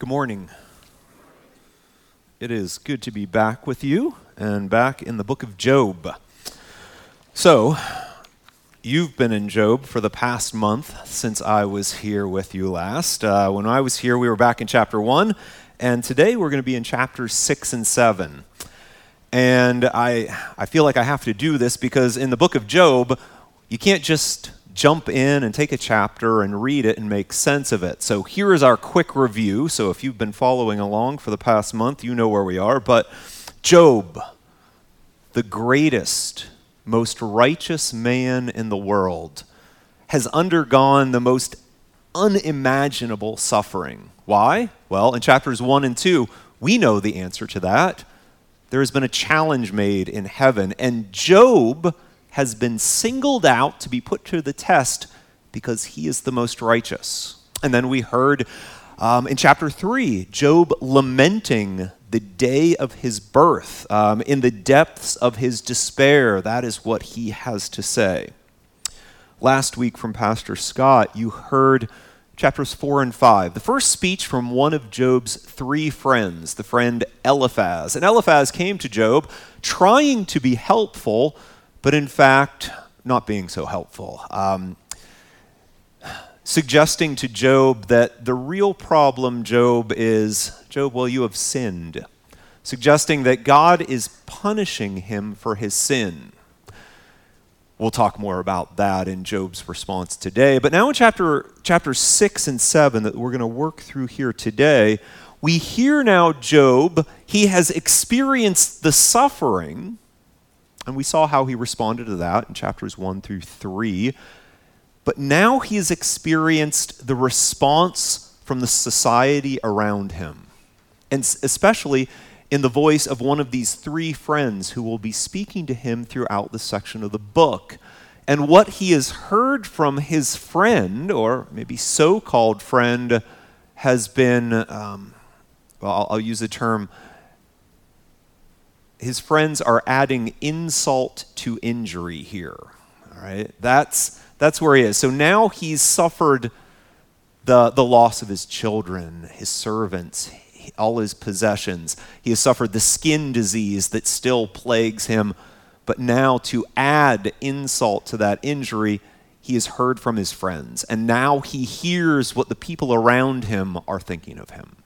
Good morning. It is good to be back with you and back in the book of Job. So, you've been in Job for the past month since I was here with you last. Uh, when I was here, we were back in chapter 1, and today we're going to be in chapters 6 and 7. And I, I feel like I have to do this because in the book of Job, you can't just jump in and take a chapter and read it and make sense of it. So here is our quick review. So if you've been following along for the past month, you know where we are. But Job, the greatest, most righteous man in the world, has undergone the most unimaginable suffering. Why? Well, in chapters 1 and 2, we know the answer to that. There has been a challenge made in heaven, and Job has been singled out to be put to the test because he is the most righteous. And then we heard um, in chapter 3 Job lamenting the day of his birth um, in the depths of his despair. That is what he has to say. Last week from Pastor Scott, you heard chapters 4 and 5. The first speech from one of Job's three friends, the friend Eliphaz. And Eliphaz came to Job trying to be helpful but in fact, not being so helpful. Um, suggesting to Job that the real problem, Job, is Job, well, you have sinned. Suggesting that God is punishing him for his sin. We'll talk more about that in Job's response today. But now in chapter, chapter 6 and 7 that we're going to work through here today, we hear now Job, he has experienced the suffering and we saw how he responded to that in chapters 1 through 3. But now he has experienced the response from the society around him, and especially in the voice of one of these three friends who will be speaking to him throughout the section of the book. And what he has heard from his friend, or maybe so called friend, has been, um, well, I'll, I'll use the term his friends are adding insult to injury here. All right? That's, that's where he is. So now he's suffered the, the loss of his children, his servants, all his possessions. He has suffered the skin disease that still plagues him. But now, to add insult to that injury, he has heard from his friends. And now he hears what the people around him are thinking of him.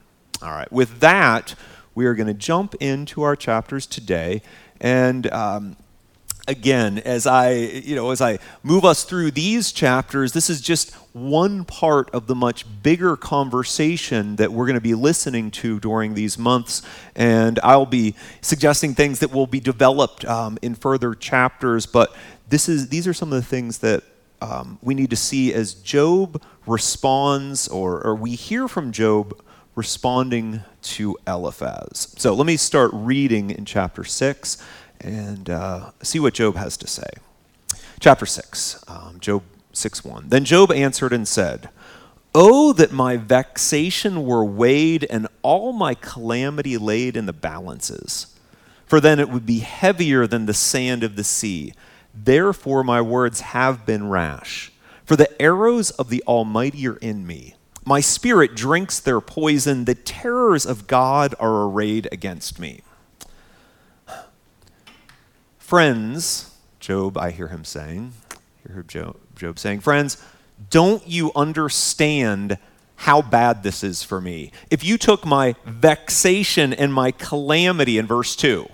All right, with that, we are going to jump into our chapters today. And um, again, as I, you know, as I move us through these chapters, this is just one part of the much bigger conversation that we're going to be listening to during these months. And I'll be suggesting things that will be developed um, in further chapters. But this is, these are some of the things that um, we need to see as Job responds, or, or we hear from Job responding to Eliphaz. So let me start reading in chapter 6 and uh, see what Job has to say. Chapter 6, um, Job 6 1. Then Job answered and said, Oh, that my vexation were weighed and all my calamity laid in the balances. For then it would be heavier than the sand of the sea. Therefore, my words have been rash. For the arrows of the Almighty are in me. My spirit drinks their poison. The terrors of God are arrayed against me. Friends, Job, I hear him saying, I hear Job, Job saying, friends, don't you understand how bad this is for me? If you took my vexation and my calamity in verse 2,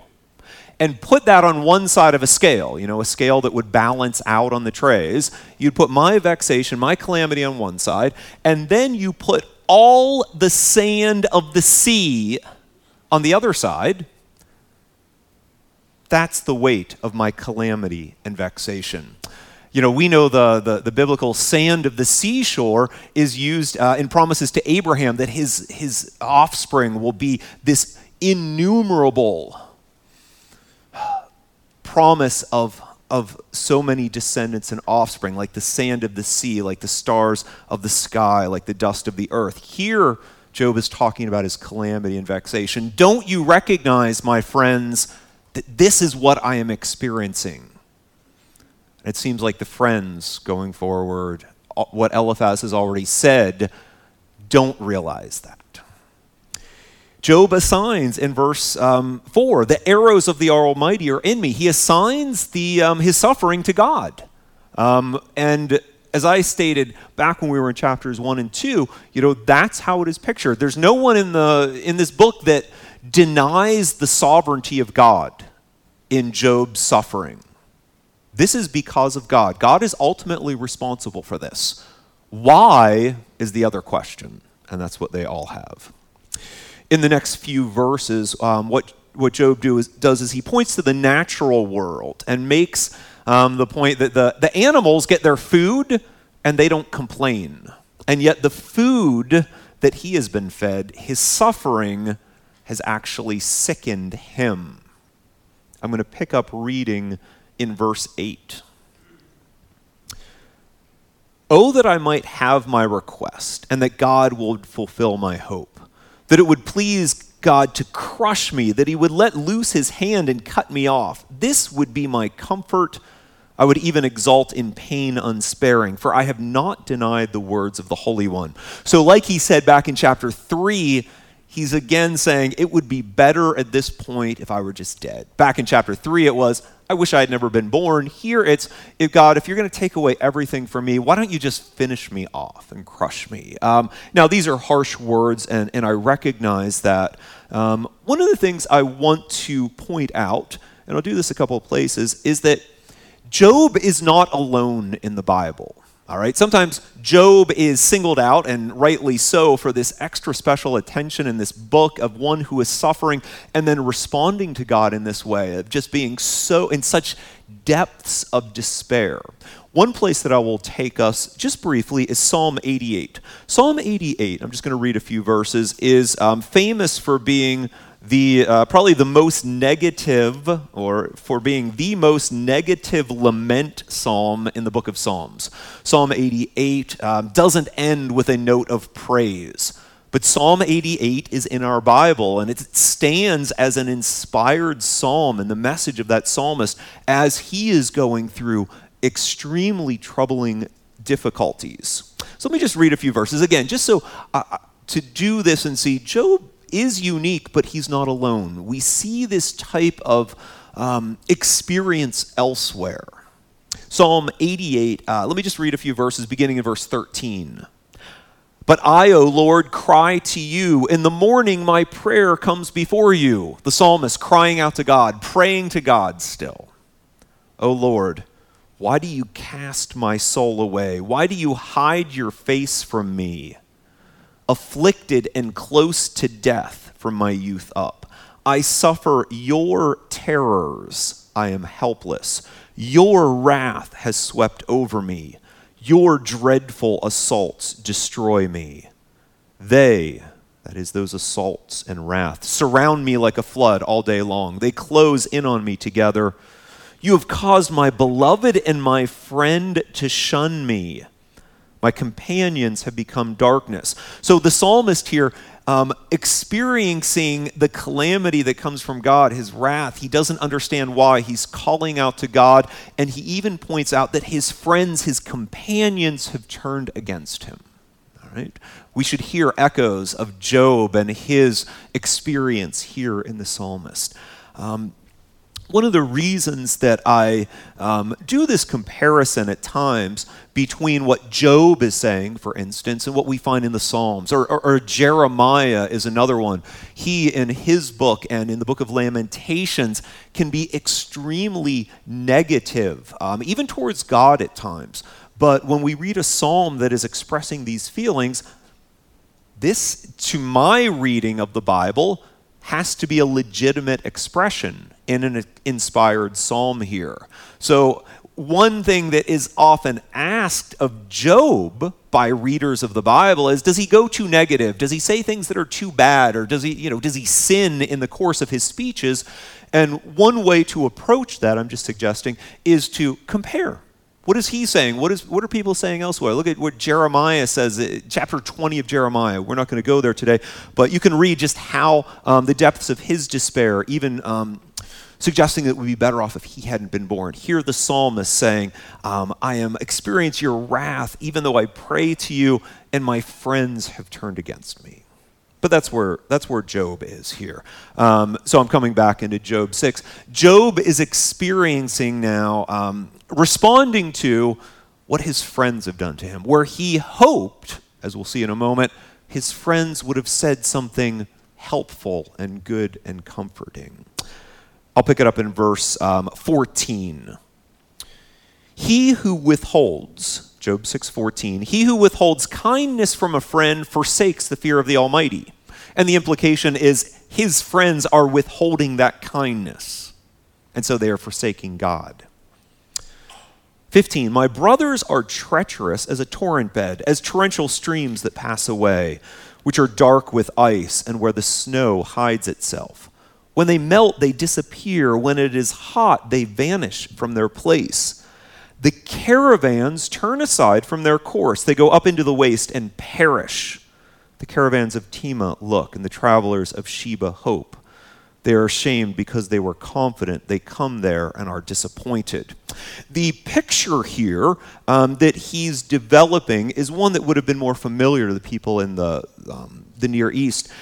and put that on one side of a scale, you know, a scale that would balance out on the trays. You'd put my vexation, my calamity on one side, and then you put all the sand of the sea on the other side. That's the weight of my calamity and vexation. you know, we know the, the, the, biblical sand of the seashore is used uh, in promises to Abraham that his, his offspring will be this innumerable promise of, of so many descendants and offspring, like the sand of the sea, like the stars of the sky, like the dust of the earth. Here, Job is talking about his calamity and vexation. Don't you recognize, my friends, that this is what I am experiencing? It seems like the friends going forward, uh, what Eliphaz has already said, don't realize that. Job assigns in verse um, 4 the arrows of the Almighty are in me. He assigns the, um, his suffering to God. Um, and as I stated back when we were in chapters 1 and 2, you know, that's how it is pictured. There's no one in, the, in this book that denies the sovereignty of God in Job's suffering. This is because of God. God is ultimately responsible for this. Why is the other question, and that's what they all have. In the next few verses, um, what, what Job do is, does is he points to the natural world and makes um, the point that the, the animals get their food and they don't complain. And yet, the food that he has been fed, his suffering has actually sickened him. I'm going to pick up reading in verse 8. Oh, that I might have my request, and that God would fulfill my hope. That it would please God to crush me, that he would let loose his hand and cut me off. This would be my comfort. I would even exult in pain unsparing, for I have not denied the words of the Holy One. So, like he said back in chapter 3, he's again saying, It would be better at this point if I were just dead. Back in chapter 3, it was, I wish I had never been born. Here it's, if God, if you're going to take away everything from me, why don't you just finish me off and crush me? Um, now, these are harsh words, and, and I recognize that. Um, one of the things I want to point out, and I'll do this a couple of places, is that Job is not alone in the Bible. All right, sometimes Job is singled out, and rightly so, for this extra special attention in this book of one who is suffering and then responding to God in this way, of just being so in such depths of despair. One place that I will take us just briefly is Psalm 88. Psalm 88, I'm just going to read a few verses, is um, famous for being the uh, probably the most negative or for being the most negative lament psalm in the book of psalms. Psalm 88 um, doesn't end with a note of praise but psalm 88 is in our bible and it stands as an inspired psalm and the message of that psalmist as he is going through extremely troubling difficulties. So let me just read a few verses. Again just so uh, to do this and see job is unique, but he's not alone. We see this type of um, experience elsewhere. Psalm 88, uh, let me just read a few verses beginning in verse 13. But I, O Lord, cry to you. In the morning, my prayer comes before you. The psalmist crying out to God, praying to God still. O Lord, why do you cast my soul away? Why do you hide your face from me? Afflicted and close to death from my youth up. I suffer your terrors. I am helpless. Your wrath has swept over me. Your dreadful assaults destroy me. They, that is, those assaults and wrath, surround me like a flood all day long. They close in on me together. You have caused my beloved and my friend to shun me. My companions have become darkness. So the psalmist here, um, experiencing the calamity that comes from God, his wrath, he doesn't understand why. He's calling out to God, and he even points out that his friends, his companions, have turned against him. All right? We should hear echoes of Job and his experience here in the psalmist. Um, one of the reasons that I um, do this comparison at times between what Job is saying, for instance, and what we find in the Psalms, or, or, or, Jeremiah is another one. He, in his book and in the book of Lamentations, can be extremely negative, um, even towards God at times. But when we read a psalm that is expressing these feelings, this, to my reading of the Bible, has to be a legitimate expression in an inspired psalm here. So one thing that is often asked of Job by readers of the Bible is does he go too negative? Does he say things that are too bad or does he, you know, does he sin in the course of his speeches? And one way to approach that, I'm just suggesting, is to compare. What is he saying? What, is, what are people saying elsewhere? Look at what Jeremiah says, uh, chapter 20 of Jeremiah. We're not going to go there today, but you can read just how um, the depths of his despair, even um, suggesting that would be better off if he hadn't been born. Hear the psalmist saying, um, I am experiencing your wrath, even though I pray to you, and my friends have turned against me. But that's where, that's where Job is here. Um, so I'm coming back into Job 6. Job is experiencing now, um, responding to what his friends have done to him, where he hoped, as we'll see in a moment, his friends would have said something helpful and good and comforting. I'll pick it up in verse um, 14. He who withholds, Job 6:14, he who withholds kindness from a friend forsakes the fear of the Almighty. And the implication is his friends are withholding that kindness. And so they are forsaking God. 15. My brothers are treacherous as a torrent bed, as torrential streams that pass away, which are dark with ice and where the snow hides itself. When they melt, they disappear. When it is hot, they vanish from their place. The caravans turn aside from their course. They go up into the waste and perish. The caravans of Tema look, and the travelers of Sheba hope. They are ashamed because they were confident. They come there and are disappointed. The picture here um, that he's developing is one that would have been more familiar to the people in the, um, the Near East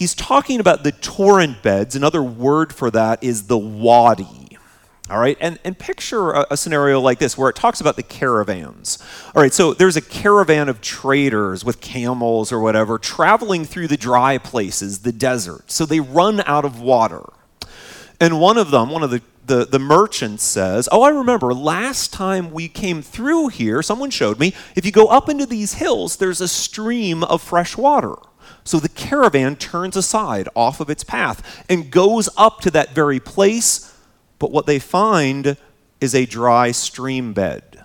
he's talking about the torrent beds. Another word for that is the wadi. All right, and, and picture a, a, scenario like this where it talks about the caravans. All right, so there's a caravan of traders with camels or whatever traveling through the dry places, the desert. So they run out of water. And one of them, one of the, the, the merchants says, Oh, I remember last time we came through here, someone showed me, if you go up into these hills, there's a stream of fresh water. So the caravan turns aside off of its path and goes up to that very place, but what they find is a dry stream bed.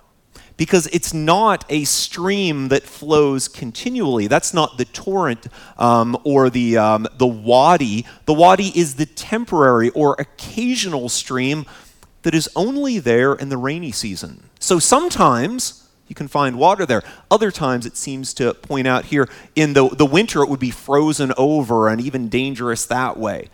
Because it's not a stream that flows continually. That's not the torrent um, or the, um, the wadi. The wadi is the temporary or occasional stream that is only there in the rainy season. So sometimes you can find water there. Other times it seems to point out here in the, the winter it would be frozen over and even dangerous that way.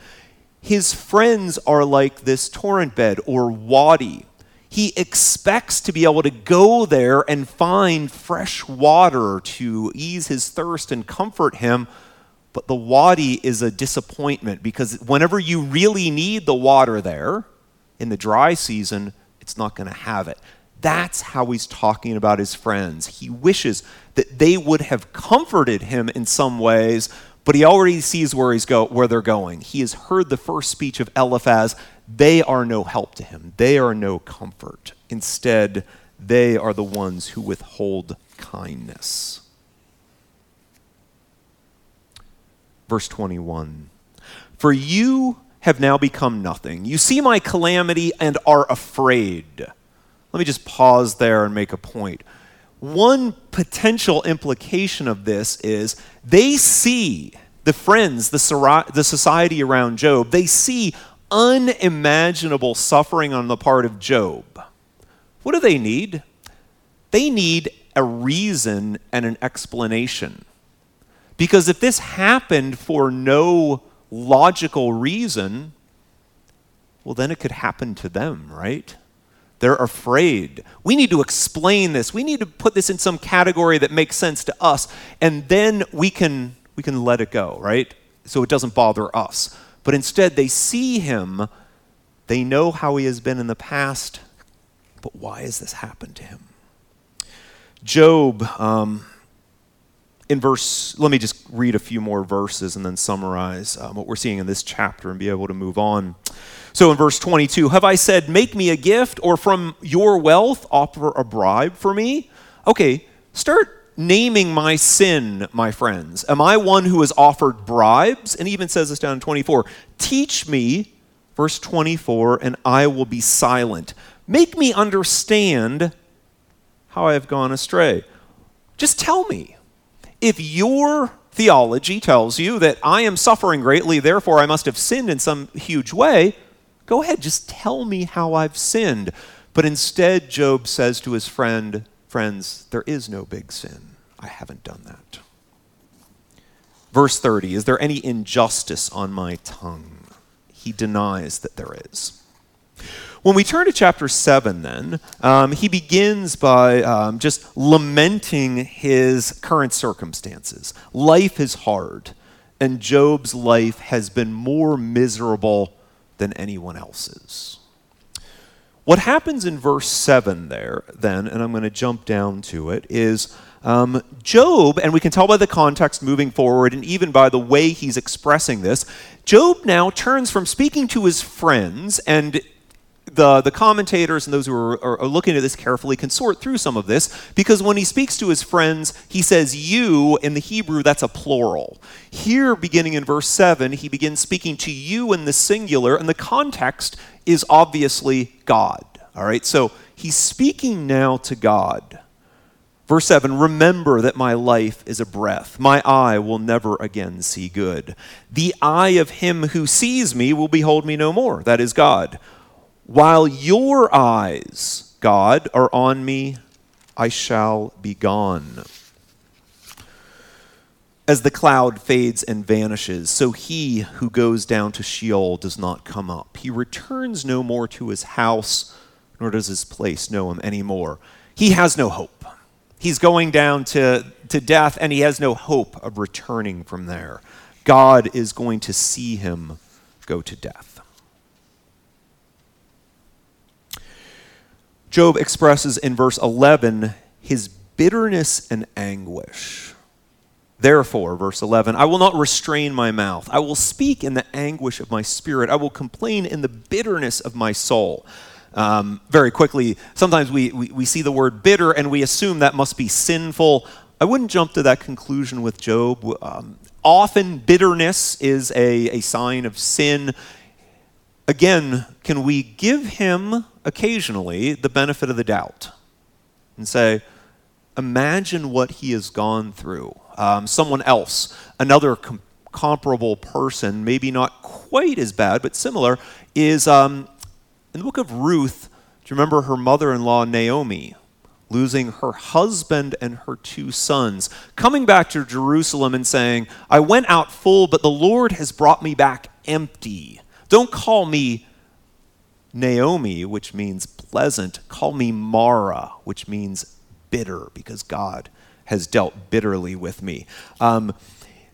His friends are like this torrent bed or wadi. He expects to be able to go there and find fresh water to ease his thirst and comfort him. But the wadi is a disappointment because whenever you really need the water there in the dry season, it's not going to have it. That's how he's talking about his friends. He wishes that they would have comforted him in some ways, but he already sees where he's go where they're going. He has heard the first speech of Eliphaz. They are no help to him. They are no comfort. Instead, they are the ones who withhold kindness. Verse 21. For you have now become nothing. You see my calamity and are afraid. Let me just pause there and make a point. One potential implication of this is they see the friends, the, the society around Job, they see unimaginable suffering on the part of Job. What do they need? They need a reason and an explanation. Because if this happened for no logical reason, well, then it could happen to them, right? They're afraid. We need to explain this. We need to put this in some category that makes sense to us, and then we can, we can let it go, right? So it doesn't bother us. But instead, they see him, they know how he has been in the past, but why has this happened to him? Job, um, in verse, let me just read a few more verses and then summarize um, what we're seeing in this chapter and be able to move on. So in verse 22, have I said, Make me a gift, or from your wealth offer a bribe for me? Okay, start naming my sin, my friends. Am I one who has offered bribes? And even says this down in 24 Teach me, verse 24, and I will be silent. Make me understand how I have gone astray. Just tell me. If your theology tells you that I am suffering greatly, therefore I must have sinned in some huge way, go ahead, just tell me how I've sinned. But instead, Job says to his friend, Friends, there is no big sin. I haven't done that. Verse 30 Is there any injustice on my tongue? He denies that there is. When we turn to chapter 7, then, um, he begins by um, just lamenting his current circumstances. Life is hard, and Job's life has been more miserable than anyone else's. What happens in verse 7 there, then, and I'm going to jump down to it, is um, Job, and we can tell by the context moving forward and even by the way he's expressing this, Job now turns from speaking to his friends and the, the commentators and those who are, are, are, looking at this carefully can sort through some of this because when he speaks to his friends, he says you. In the Hebrew, that's a plural. Here, beginning in verse 7, he begins speaking to you in the singular, and the context is obviously God. All right, so he's speaking now to God. Verse 7 Remember that my life is a breath. My eye will never again see good. The eye of him who sees me will behold me no more. That is God. While your eyes, God, are on me, I shall be gone. As the cloud fades and vanishes, so he who goes down to Sheol does not come up. He returns no more to his house, nor does his place know him anymore. He has no hope. He's going down to, to death, and he has no hope of returning from there. God is going to see him go to death. Job expresses in verse 11 his bitterness and anguish. Therefore, verse 11, I will not restrain my mouth. I will speak in the anguish of my spirit. I will complain in the bitterness of my soul. Um, very quickly, sometimes we, we, we see the word bitter and we assume that must be sinful. I wouldn't jump to that conclusion with Job. Um, often, bitterness is a, a sign of sin. Again, can we give him occasionally the benefit of the doubt and say, imagine what he has gone through. Um, someone else, another com- comparable person, maybe not quite as bad, but similar, is um, in the book of Ruth. Do you remember her mother in law, Naomi? Losing her husband and her two sons, coming back to Jerusalem and saying, I went out full, but the Lord has brought me back empty. Don't call me Naomi, which means pleasant, call me Mara, which means bitter, because God has dealt bitterly with me. Um,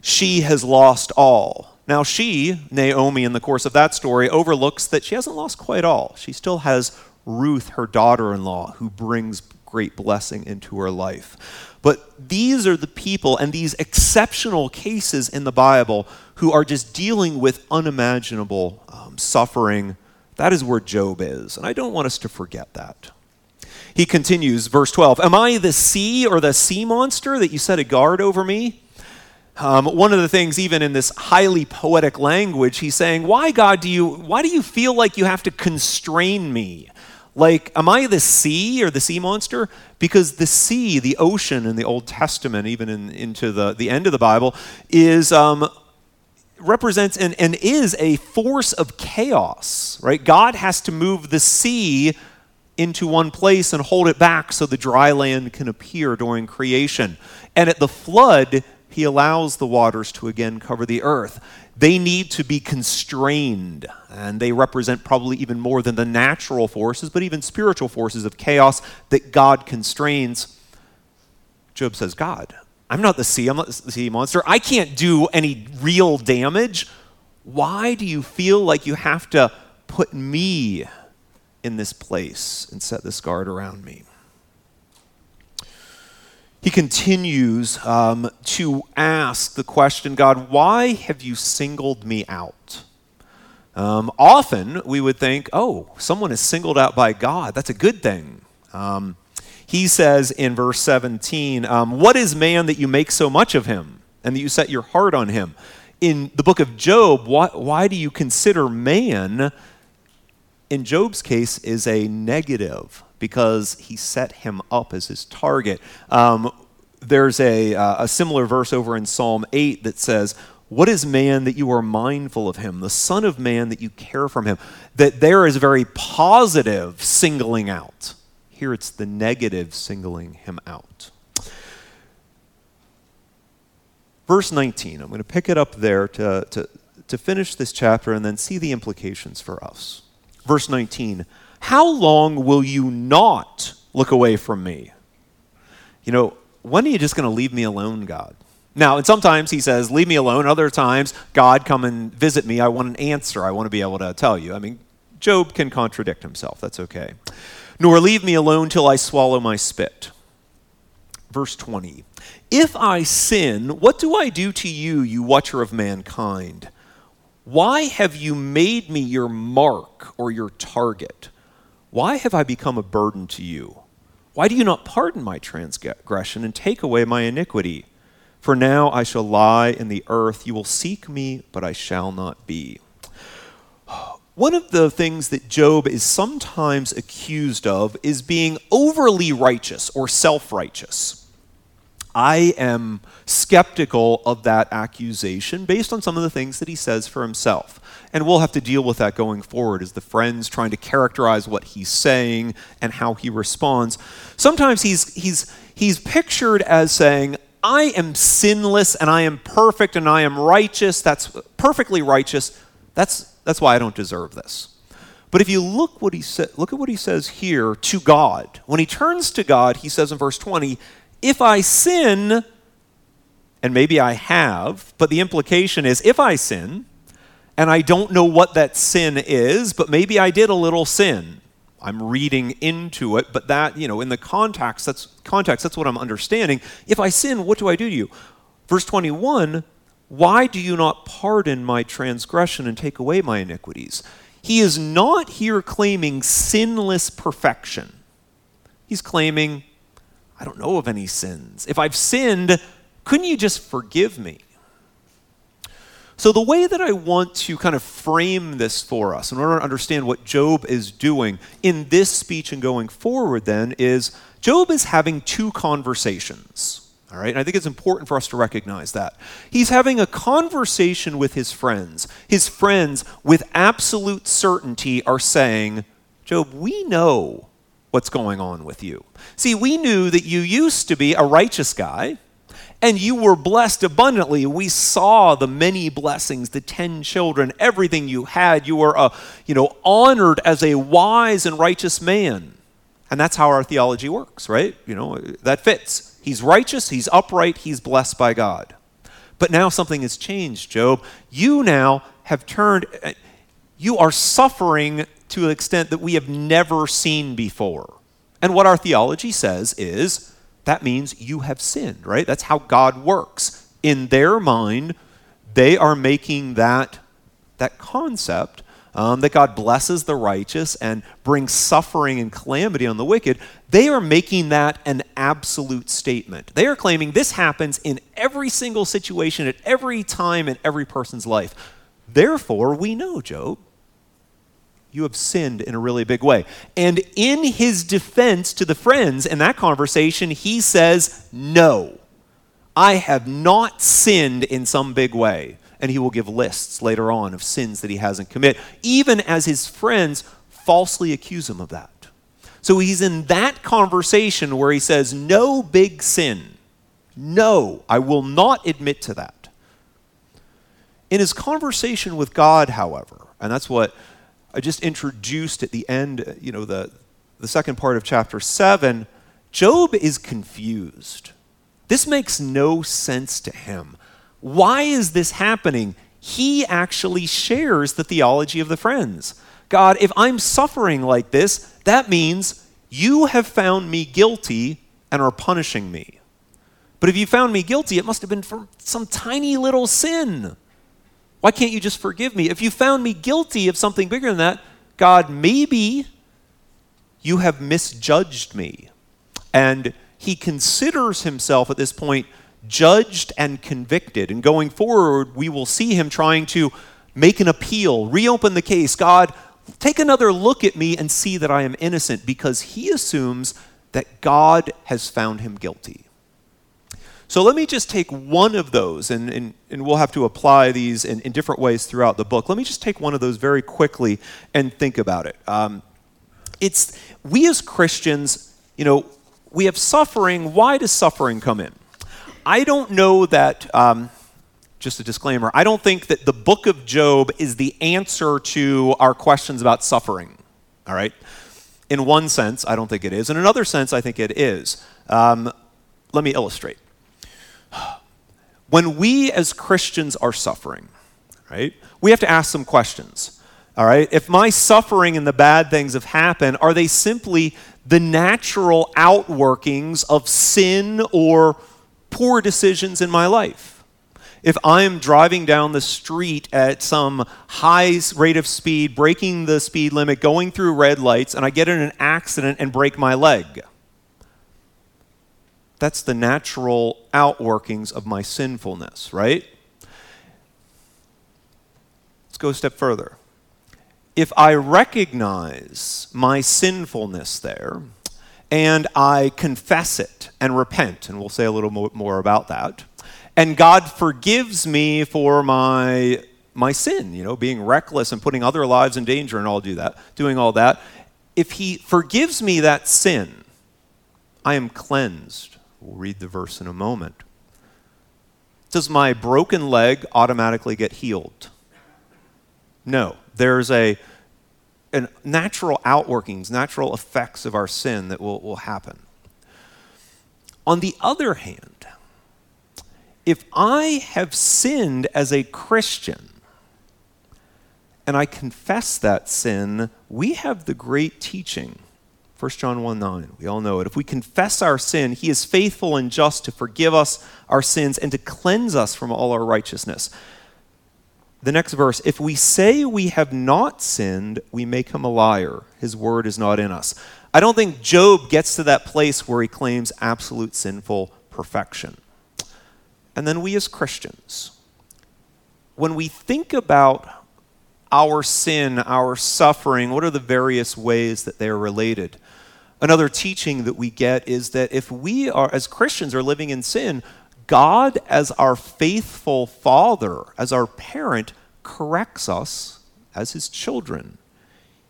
she has lost all. Now, she, Naomi, in the course of that story, overlooks that she hasn't lost quite all. She still has Ruth, her daughter in law, who brings great blessing into her life. But these are the people and these exceptional cases in the Bible who are just dealing with unimaginable um, suffering that is where Job is. And I don't want us to forget that. He continues, verse 12 Am I the sea or the sea monster that you set a guard over me? Um, one of the things, even in this highly poetic language, he's saying, "Why, God, do you? Why do you feel like you have to constrain me? Like, am I the sea or the sea monster? Because the sea, the ocean, in the Old Testament, even in, into the the end of the Bible, is um, represents and, and is a force of chaos, right? God has to move the sea into one place and hold it back so the dry land can appear during creation. And at the flood, he allows the waters to again cover the earth. They need to be constrained, and they represent probably even more than the natural forces, but even spiritual forces of chaos that God constrains. Job says, God, I'm not the sea, I'm not the sea monster. I can't do any real damage. Why do you feel like you have to put me in this place and set this guard around me? He continues um, to ask the question God, why have you singled me out? Um, often we would think, oh, someone is singled out by God. That's a good thing. Um, he says in verse 17, um, What is man that you make so much of him and that you set your heart on him? In the book of Job, why, why do you consider man in Job's case, is a negative because he set him up as his target. Um, there's a, uh, a similar verse over in Psalm 8 that says, What is man that you are mindful of him? The Son of Man that you care for him? That there is very positive singling out. Here it's the negative singling him out. Verse 19, I'm going to pick it up there to, to, to finish this chapter and then see the implications for us. Verse 19, How long will you not look away from me? You know, when are you just going to leave me alone, God? Now, and sometimes he says, Leave me alone. Other times, God, come and visit me. I want an answer. I want to be able to tell you. I mean, Job can contradict himself. That's okay. Nor leave me alone till I swallow my spit. Verse 20 If I sin, what do I do to you, you watcher of mankind? Why have you made me your mark or your target? Why have I become a burden to you? Why do you not pardon my transgression and take away my iniquity? For now I shall lie in the earth. You will seek me, but I shall not be. One of the things that Job is sometimes accused of is being overly righteous or self righteous. I am skeptical of that accusation based on some of the things that he says for himself. And we'll have to deal with that going forward as the friends trying to characterize what he's saying and how he responds. Sometimes he's, he's, he's pictured as saying, I am sinless and I am perfect and I am righteous. That's perfectly righteous. That's that's why I don't deserve this. But if you look what he sa- look at what he says here to God. When he turns to God, he says in verse 20, "If I sin, and maybe I have, but the implication is if I sin, and I don't know what that sin is, but maybe I did a little sin. I'm reading into it, but that, you know, in the context, that's context, that's what I'm understanding. If I sin, what do I do to you? Verse 21, why do you not pardon my transgression and take away my iniquities? He is not here claiming sinless perfection. He's claiming, I don't know of any sins. If I've sinned, couldn't you just forgive me? So, the way that I want to kind of frame this for us in order to understand what Job is doing in this speech and going forward, then, is Job is having two conversations. All right, and I think it's important for us to recognize that. He's having a conversation with his friends. His friends, with absolute certainty, are saying, Job, we know what's going on with you. See, we knew that you used to be a righteous guy, and you were blessed abundantly. We saw the many blessings, the 10 children, everything you had. You were, uh, you know, honored as a wise and righteous man. And that's how our theology works, right? You know, that fits. He's righteous, he's upright, he's blessed by God. But now something has changed, Job. You now have turned, uh, you are suffering to an extent that we have never seen before. And what our theology says is that means you have sinned, right? That's how God works. In their mind, they are making that, that concept um, that God blesses the righteous and brings suffering and calamity on the wicked, they are making that an absolute statement. They are claiming this happens in every single situation, at every time in every person's life. Therefore, we know, Job, you have sinned in a really big way. And in his defense to the friends in that conversation, he says, No, I have not sinned in some big way and he will give lists later on of sins that he hasn't committed, even as his friends falsely accuse him of that. So he's in that conversation where he says, No big sin. No, I will not admit to that. In his conversation with God, however, and that's what I just introduced at the end, you know, the, the second part of chapter 7, Job is confused. This makes no sense to him. Why is this happening? He actually shares the theology of the friends. God, if I'm suffering like this, that means you have found me guilty and are punishing me. But if you found me guilty, it must have been for some tiny little sin. Why can't you just forgive me? If you found me guilty of something bigger than that, God, maybe you have misjudged me. And he considers himself at this point judged and convicted. And going forward, we will see him trying to make an appeal, reopen the case. God, take another look at me and see that I am innocent because he assumes that God has found him guilty. So let me just take one of those, and, and, and we'll have to apply these in, in, different ways throughout the book. Let me just take one of those very quickly and think about it. Um, it's we as Christians, you know, we have suffering. Why does suffering come in? I don't know that. Um, just a disclaimer. I don't think that the book of Job is the answer to our questions about suffering. All right. In one sense, I don't think it is. In another sense, I think it is. Um, let me illustrate. When we as Christians are suffering, right, we have to ask some questions. All right? If my suffering and the bad things have happened, are they simply the natural outworkings of sin or poor decisions in my life? If I'm driving down the street at some high rate of speed, breaking the speed limit, going through red lights, and I get in an accident and break my leg, that's the natural outworkings of my sinfulness, right? Let's go a step further. If I recognize my sinfulness there and I confess it and repent, and we'll say a little more about that, and God forgives me for my my sin, you know, being reckless and putting other lives in danger and all do that, doing all that. If he forgives me that sin, I am cleansed We'll read the verse in a moment. Does my broken leg automatically get healed? No. There's a an natural outworkings, natural effects of our sin that will, will happen. On the other hand, if I have sinned as a Christian and I confess that sin, we have the great teaching 1 John 1 9. We all know it. If we confess our sin, he is faithful and just to forgive us our sins and to cleanse us from all our righteousness. The next verse If we say we have not sinned, we make him a liar. His word is not in us. I don't think Job gets to that place where he claims absolute sinful perfection. And then we as Christians, when we think about our sin, our suffering, what are the various ways that they are related? Another teaching that we get is that if we are, as Christians, are living in sin, God, as our faithful father, as our parent, corrects us as his children.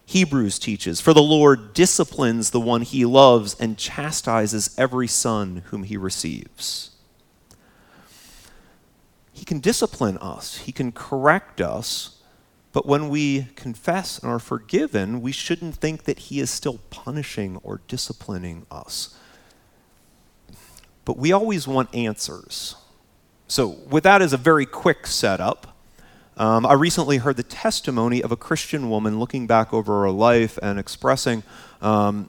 Hebrews teaches, For the Lord disciplines the one he loves and chastises every son whom he receives. He can discipline us, he can correct us but when we confess and are forgiven, we shouldn't think that He is still punishing or disciplining us. But we always want answers. So, with that as a very quick setup, um, I recently heard the testimony of a Christian woman looking back over her life and expressing um,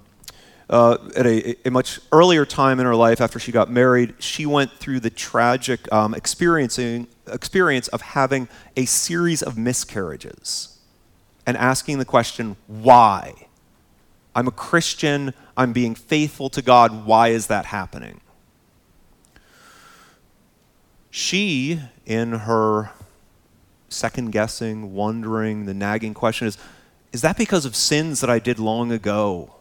uh, at a, a, much earlier time in her life after she got married, she went through the tragic um, experiencing, experience of having a series of miscarriages and asking the question, why? I'm a Christian, I'm being faithful to God, why is that happening? She, in her second guessing, wondering, the nagging question is, is that because of sins that I did long ago?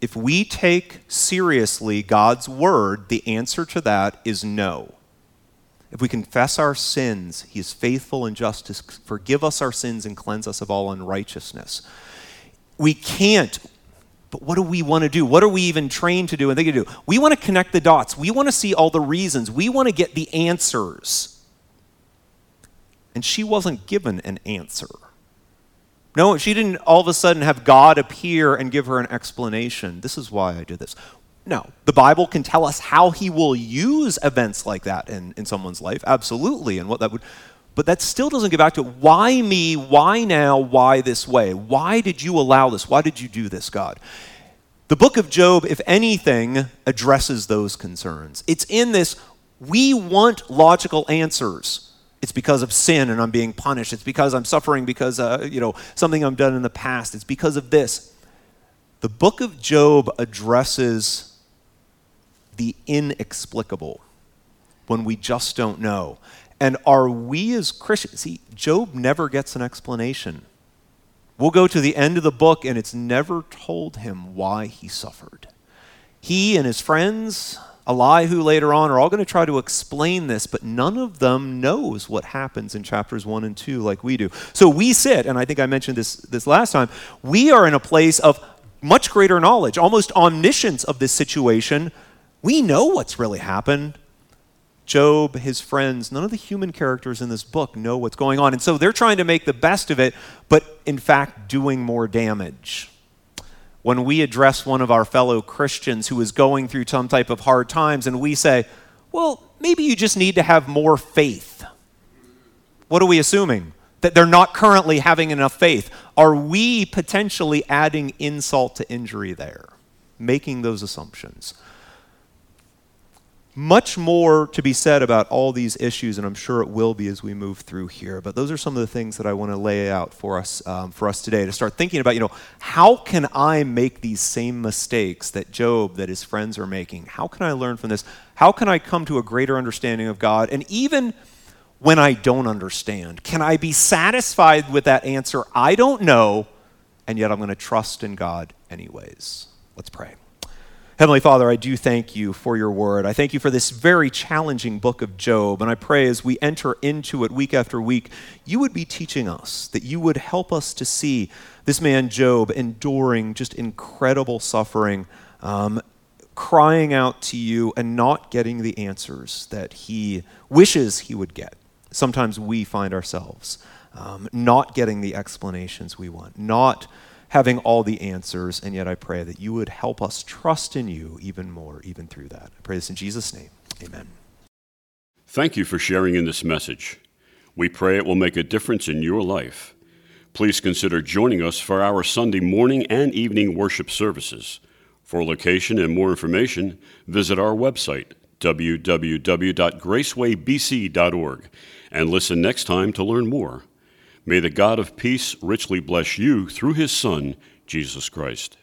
If we take seriously God's word, the answer to that is no. If we confess our sins, He is faithful and just to forgive us our sins and cleanse us of all unrighteousness. We can't, but what do we want to do? What are we even trained to do and think to do? We want to connect the dots. We want to see all the reasons. We want to get the answers. And she wasn't given an answer. No, she didn't all of a sudden have God appear and give her an explanation. This is why I did this. No, the Bible can tell us how he will use events like that in, in someone's life, absolutely, and what that would. But that still doesn't get back to why me, why now, why this way? Why did you allow this? Why did you do this, God? The book of Job, if anything, addresses those concerns. It's in this, we want logical answers it's because of sin and I'm being punished. It's because I'm suffering because, uh, you know, something I've done in the past. It's because of this. The book of Job addresses the inexplicable when we just don't know. And are we as Christians, see, Job never gets an explanation. We'll go to the end of the book, and it's never told him why he suffered. He and his friends, Elihu later on, are all going to try to explain this, but none of them knows what happens in chapters 1 and 2 like we do. So we sit, and I think I mentioned this, this last time, we are in a place of much greater knowledge, almost omniscience of this situation. We know what's really happened. Job, his friends, none of the human characters in this book know what's going on. And so they're trying to make the best of it, but in fact, doing more damage. When we address one of our fellow Christians who is going through some type of hard times and we say, well, maybe you just need to have more faith. What are we assuming? That they're not currently having enough faith. Are we potentially adding insult to injury there? Making those assumptions much more to be said about all these issues, and I'm sure it will be as we move through here. But those are some of the things that I want to lay out for us um, for us today to start thinking about. You know, how can I make these same mistakes that Job, that his friends are making? How can I learn from this? How can I come to a greater understanding of God? And even when I don't understand, can I be satisfied with that answer? I don't know, and yet I'm going to trust in God anyways. Let's pray. Heavenly Father, I do thank you for your word. I thank you for this very challenging book of Job. And I pray as we enter into it week after week, you would be teaching us, that you would help us to see this man Job enduring just incredible suffering, um, crying out to you and not getting the answers that he wishes he would get. Sometimes we find ourselves um, not getting the explanations we want, not having all the answers, and yet I pray that you would help us trust in you even more, even through that. I pray this in Jesus' name. Amen. Thank you for sharing in this message. We pray it will make a difference in your life. Please consider joining us for our Sunday morning and evening worship services. For location and more information, visit our website, www.gracewaybc.org, and listen next time to learn more. May the God of peace richly bless you through his Son, Jesus Christ.